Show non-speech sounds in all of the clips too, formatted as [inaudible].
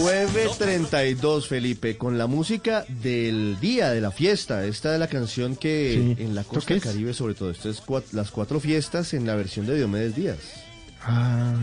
9.32, Felipe, con la música del día, de la fiesta. Esta es la canción que Sí. en la ¿Esto costa del? Caribe, sobre todo, esto es las cuatro fiestas en la versión de Diomedes Díaz. Ah,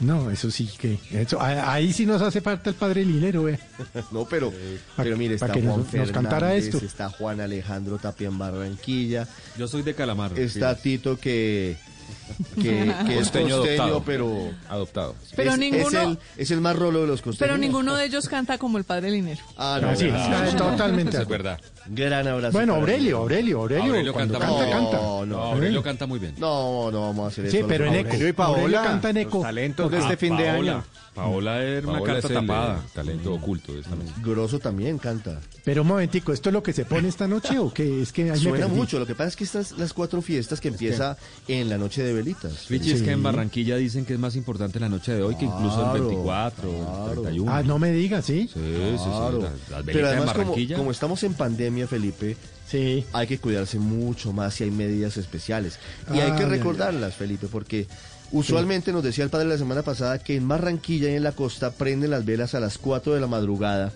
no, eso sí que. Eso, ahí sí nos hace falta el padre Linero, eh. [laughs] No, pero, pero mire, está que nos- Juan nos Fernández, cantara esto. está Juan Alejandro Tapia en Barranquilla, Yo soy de Calamar. está Tito que, [laughs] que, que es Costeño costeño, adoptado. pero adoptado. Pero es, ninguno- es el, es el más rolo de los costeños. Pero ninguno de ellos canta como el padre Linero. Ah, no, sí, ah, totalmente. Es verdad. gran abrazo. Bueno, Aurelio. Aurelio, Aurelio, Aurelio cuando canta canta, muy canta. No, no, Aurelio canta muy bien. no, no vamos a hacer Sí, eso. pero en Aurelio. eco. y Paola, Aurelio canta en los eco. talentos de Ah, este fin de Paola. año. Paola es una Paola carta es tapada. talento oculto de esta noche. Grosso también canta. Pero un momentico, ¿esto es lo que se pone esta noche o qué? Es que me Suena mucho. Lo que pasa es que estas las cuatro fiestas que empieza en la noche de velitas. Richie, es Sí. que en Barranquilla dicen que es más importante la noche de hoy que incluso el Claro, 24 o claro. el 31. Ah, no me digas, ¿sí? Sí, sí, sí. Claro. Las, las Pero velitas además, como, Barranquilla. como estamos en pandemia, Felipe, Sí. hay que cuidarse mucho más si hay medidas especiales. Y hay Ah, que ya, recordarlas, Felipe, porque usualmente nos decía el padre la semana pasada que en Barranquilla y en la costa prenden las velas a las 4 de la madrugada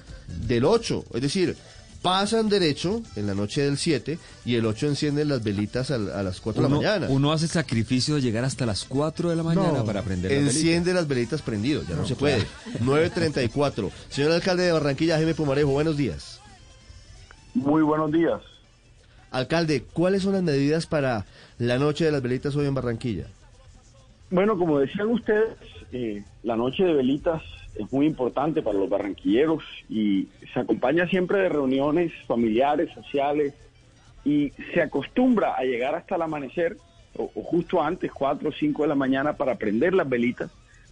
del 8. Es decir, pasan derecho en la noche del 7 y el 8 encienden las velitas a, a las 4 de la mañana. uno hace sacrificio de llegar hasta las 4 de la mañana No. para prender la velita. Enciende las velitas prendido, ya no, se puede. 9.34. Señor alcalde de Barranquilla, Jaime Pumarejo, buenos días. Muy buenos días. Alcalde, ¿cuáles son las medidas para la noche de las velitas hoy en Barranquilla? Bueno, como decían ustedes, eh, la noche de velitas es muy importante para los barranquilleros y se acompaña siempre de reuniones familiares, sociales y se acostumbra a llegar hasta el amanecer o, justo antes, 4 o 5 de la mañana, para prender las velitas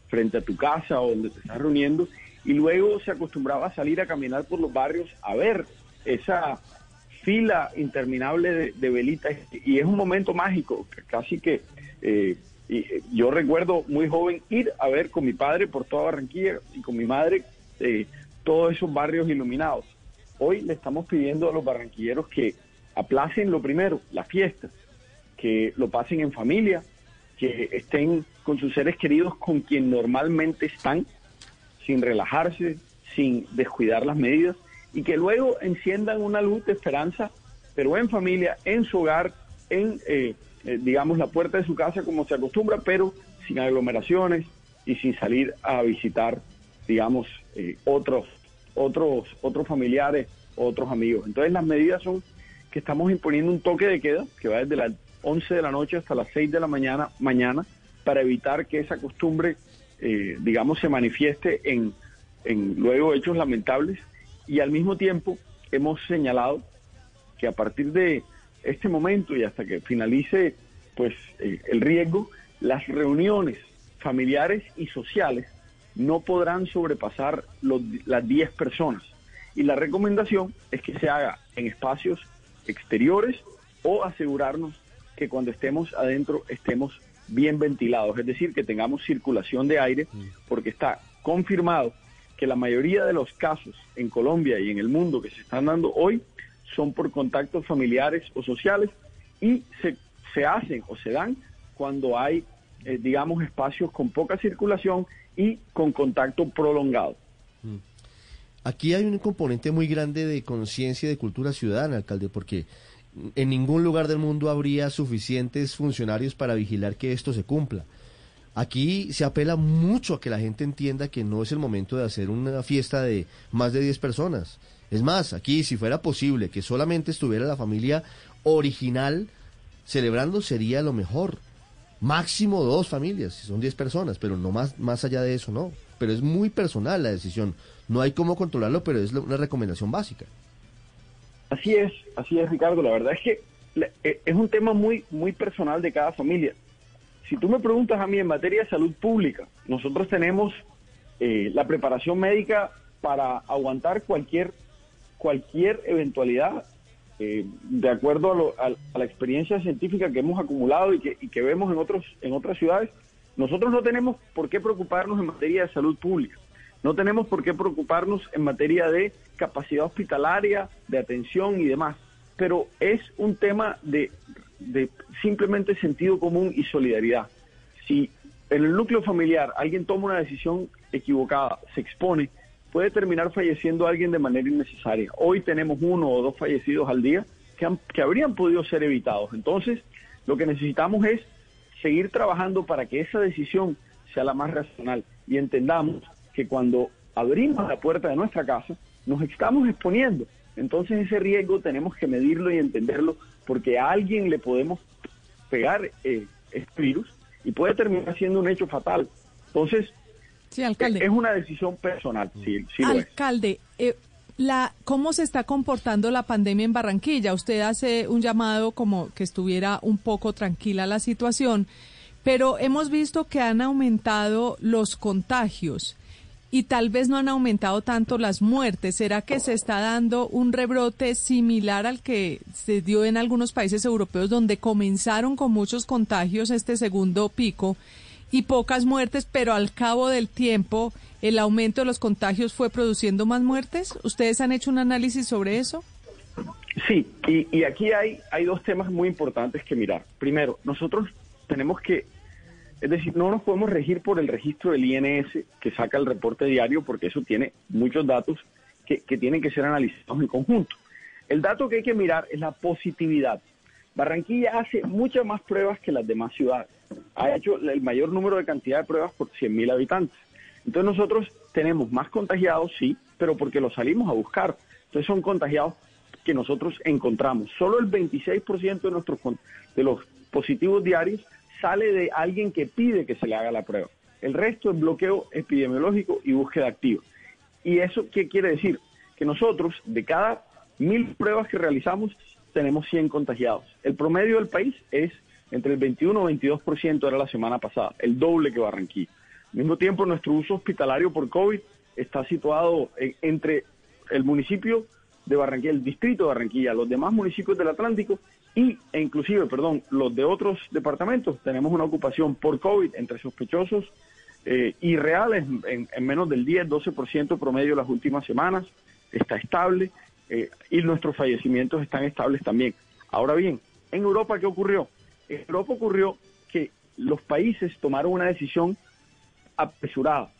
frente a tu casa o donde te estás reuniendo y luego se acostumbraba a salir a caminar por los barrios a ver esa fila interminable de, de velitas y es un momento mágico, casi que eh, y, eh, yo recuerdo muy joven ir a ver con mi padre por toda Barranquilla y con mi madre eh, todos esos barrios iluminados. Hoy le estamos pidiendo a los barranquilleros que aplacen lo primero, la fiesta, que lo pasen en familia, que estén con sus seres queridos con quien normalmente están, sin relajarse, sin descuidar las medidas y que luego enciendan una luz de esperanza, pero en familia, en su hogar, en, eh, eh, digamos, la puerta de su casa como se acostumbra, pero sin aglomeraciones y sin salir a visitar, digamos, eh, otros, otros, otros familiares, otros amigos. Entonces las medidas son que estamos imponiendo un toque de queda que va desde las 11 de la noche hasta las 6 de la mañana, mañana para evitar que esa costumbre, eh, digamos, se manifieste en, en luego hechos lamentables y al mismo tiempo hemos señalado que a partir de este momento y hasta que finalice pues eh, el riesgo, las reuniones familiares y sociales no podrán sobrepasar los, las 10 personas. Y la recomendación es que se haga en espacios exteriores o asegurarnos que cuando estemos adentro estemos bien ventilados, es decir, que tengamos circulación de aire, porque está confirmado que la mayoría de los casos en Colombia y en el mundo que se están dando hoy son por contactos familiares o sociales y se, se hacen o se dan cuando hay, eh, digamos, espacios con poca circulación y con contacto prolongado. Aquí hay un componente muy grande de conciencia y de cultura ciudadana, alcalde, porque en ningún lugar del mundo habría suficientes funcionarios para vigilar que esto se cumpla. Aquí se apela mucho a que la gente entienda que no es el momento de hacer una fiesta de más de 10 personas. Es más, aquí si fuera posible que solamente estuviera la familia original celebrando sería lo mejor. Máximo dos familias, si son 10 personas, pero no más, más allá de eso, no. Pero es muy personal la decisión. No hay cómo controlarlo, pero es una recomendación básica. Así es, así es, Ricardo. La verdad es que eh, es un tema muy, muy personal de cada familia. Si tú me preguntas a mí en materia de salud pública, nosotros tenemos eh, la preparación médica para aguantar cualquier, cualquier eventualidad, eh, de acuerdo a, lo- a- la experiencia científica que hemos acumulado y que, y que vemos en, otros, en otras ciudades. Nosotros no tenemos por qué preocuparnos en materia de salud pública. No tenemos por qué preocuparnos en materia de capacidad hospitalaria, de atención y demás. Pero es un tema de, de simplemente sentido común y solidaridad. Si en el núcleo familiar alguien toma una decisión equivocada, se expone, puede terminar falleciendo alguien de manera innecesaria. Hoy tenemos uno o dos fallecidos al día que, han- que habrían podido ser evitados. Entonces, lo que necesitamos es seguir trabajando para que esa decisión sea la más racional y entendamos que cuando abrimos la puerta de nuestra casa, nos estamos exponiendo. Entonces ese riesgo tenemos que medirlo y entenderlo porque a alguien le podemos pegar eh, este virus y puede terminar siendo un hecho fatal. Entonces, Sí, alcalde. es una decisión personal, sí, sí lo es. Alcalde, eh, la, ¿cómo se está comportando la pandemia en Barranquilla? Usted hace un llamado como que estuviera un poco tranquila la situación, pero hemos visto que han aumentado los contagios y tal vez no han aumentado tanto las muertes. ¿Será que se está dando un rebrote similar al que se dio en algunos países europeos donde comenzaron con muchos contagios este segundo pico y pocas muertes, pero al cabo del tiempo el aumento de los contagios fue produciendo más muertes? ¿Ustedes han hecho un análisis sobre eso? Sí, y, aquí hay, hay dos temas muy importantes que mirar. Primero, nosotros tenemos que, es decir, no nos podemos regir por el registro del INS que saca el reporte diario, porque eso tiene muchos datos que, que tienen que ser analizados en conjunto. El dato que hay que mirar es la positividad. Barranquilla hace muchas más pruebas que las demás ciudades. Ha hecho el mayor número de cantidad de pruebas por 100.000 habitantes. Entonces nosotros tenemos más contagiados, sí, pero porque los salimos a buscar. Entonces son contagiados que nosotros encontramos. Solo el 26% de, nuestros, de los positivos diarios sale de alguien que pide que se le haga la prueba. El resto es bloqueo epidemiológico y búsqueda activa. ¿Y eso qué quiere decir? Que nosotros, de cada mil pruebas que realizamos, tenemos 100 contagiados. El promedio del país es entre el 21 y 22% era la semana pasada, el doble que Barranquilla. Al mismo tiempo, nuestro uso hospitalario por COVID está situado en- entre el municipio de Barranquilla, el distrito de Barranquilla, los demás municipios del Atlántico y, e inclusive, perdón, los de otros departamentos. Tenemos una ocupación por COVID entre sospechosos eh, y reales en, en menos del 10-12% promedio las últimas semanas. Está estable eh, y nuestros fallecimientos están estables también. Ahora bien, en Europa, ¿qué ocurrió? En Europa ocurrió que los países tomaron una decisión apresurada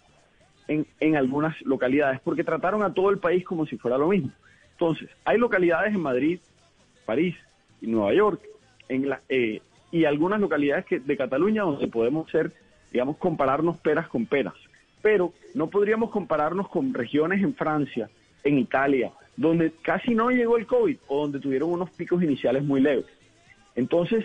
en, en algunas localidades porque trataron a todo el país como si fuera lo mismo. Entonces, hay localidades en Madrid, París y Nueva York en la, eh, y algunas localidades que, de Cataluña donde podemos ser, digamos, compararnos peras con peras. Pero no podríamos compararnos con regiones en Francia, en Italia, donde casi no llegó el COVID o donde tuvieron unos picos iniciales muy leves. Entonces,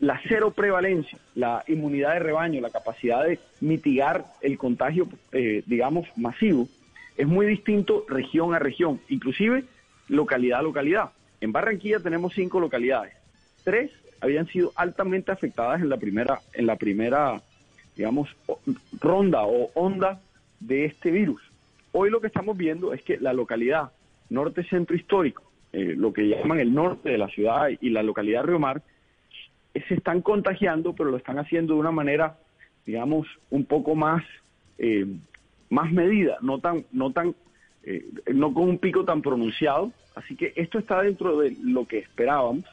la cero prevalencia, la inmunidad de rebaño, la capacidad de mitigar el contagio, eh, digamos, masivo, es muy distinto región a región, inclusive localidad a localidad. En Barranquilla tenemos cinco localidades. Tres habían sido altamente afectadas en la primera, en la primera, digamos, ronda o onda de este virus. Hoy lo que estamos viendo es que la localidad norte centro histórico, eh, lo que llaman el norte de la ciudad y la localidad Río Mar, se están contagiando, pero lo están haciendo de una manera, digamos, un poco más, eh, más medida, no tan, no tan, eh, no con un pico tan pronunciado. Así que esto está dentro de lo que esperábamos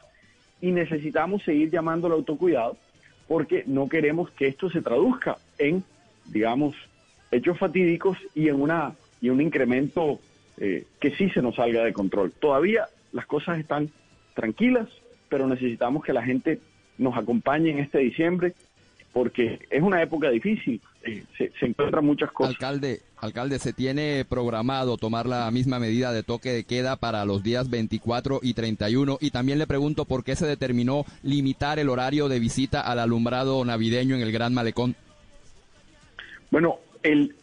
y necesitamos seguir llamando al autocuidado porque no queremos que esto se traduzca en, digamos, hechos fatídicos y en una y un incremento eh, que sí se nos salga de control. Todavía las cosas están tranquilas, pero necesitamos que la gente nos acompañe en este diciembre porque es una época difícil, eh, se, se encuentran muchas cosas. Alcalde, alcalde, ¿se tiene programado tomar la misma medida de toque de queda para los días 24 y 31? Y también le pregunto por qué se determinó limitar el horario de visita al alumbrado navideño en el Gran Malecón. Bueno, el,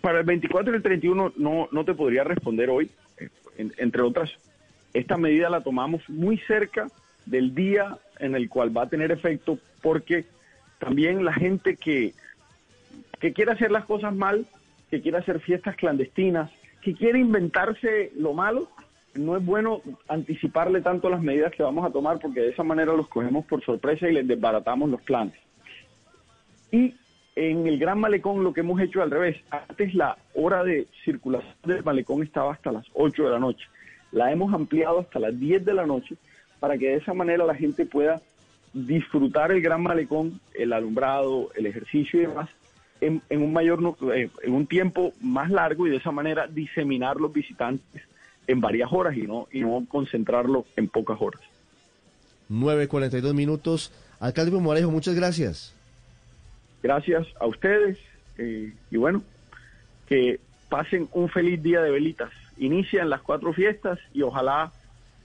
para el 24 y el 31 no, no te podría responder hoy, eh, en- entre otras. Esta medida la tomamos muy cerca del día en el cual va a tener efecto porque también la gente que, que quiere hacer las cosas mal, que quiere hacer fiestas clandestinas, que quiere inventarse lo malo, no es bueno anticiparle tanto las medidas que vamos a tomar porque de esa manera los cogemos por sorpresa y les desbaratamos los planes. Y en el Gran Malecón lo que hemos hecho al revés. Antes la hora de circulación del malecón estaba hasta las 8 de la noche. La hemos ampliado hasta las 10 de la noche para que de esa manera la gente pueda disfrutar el Gran Malecón, el alumbrado, el ejercicio y demás en, en un mayor eh, en un tiempo más largo y de esa manera diseminar los visitantes en varias horas y no y no concentrarlo en pocas horas. 9.42 minutos. Alcalde Morajo, muchas gracias. Gracias a ustedes eh, y bueno, que pasen un feliz día de velitas. Inician las cuatro fiestas y ojalá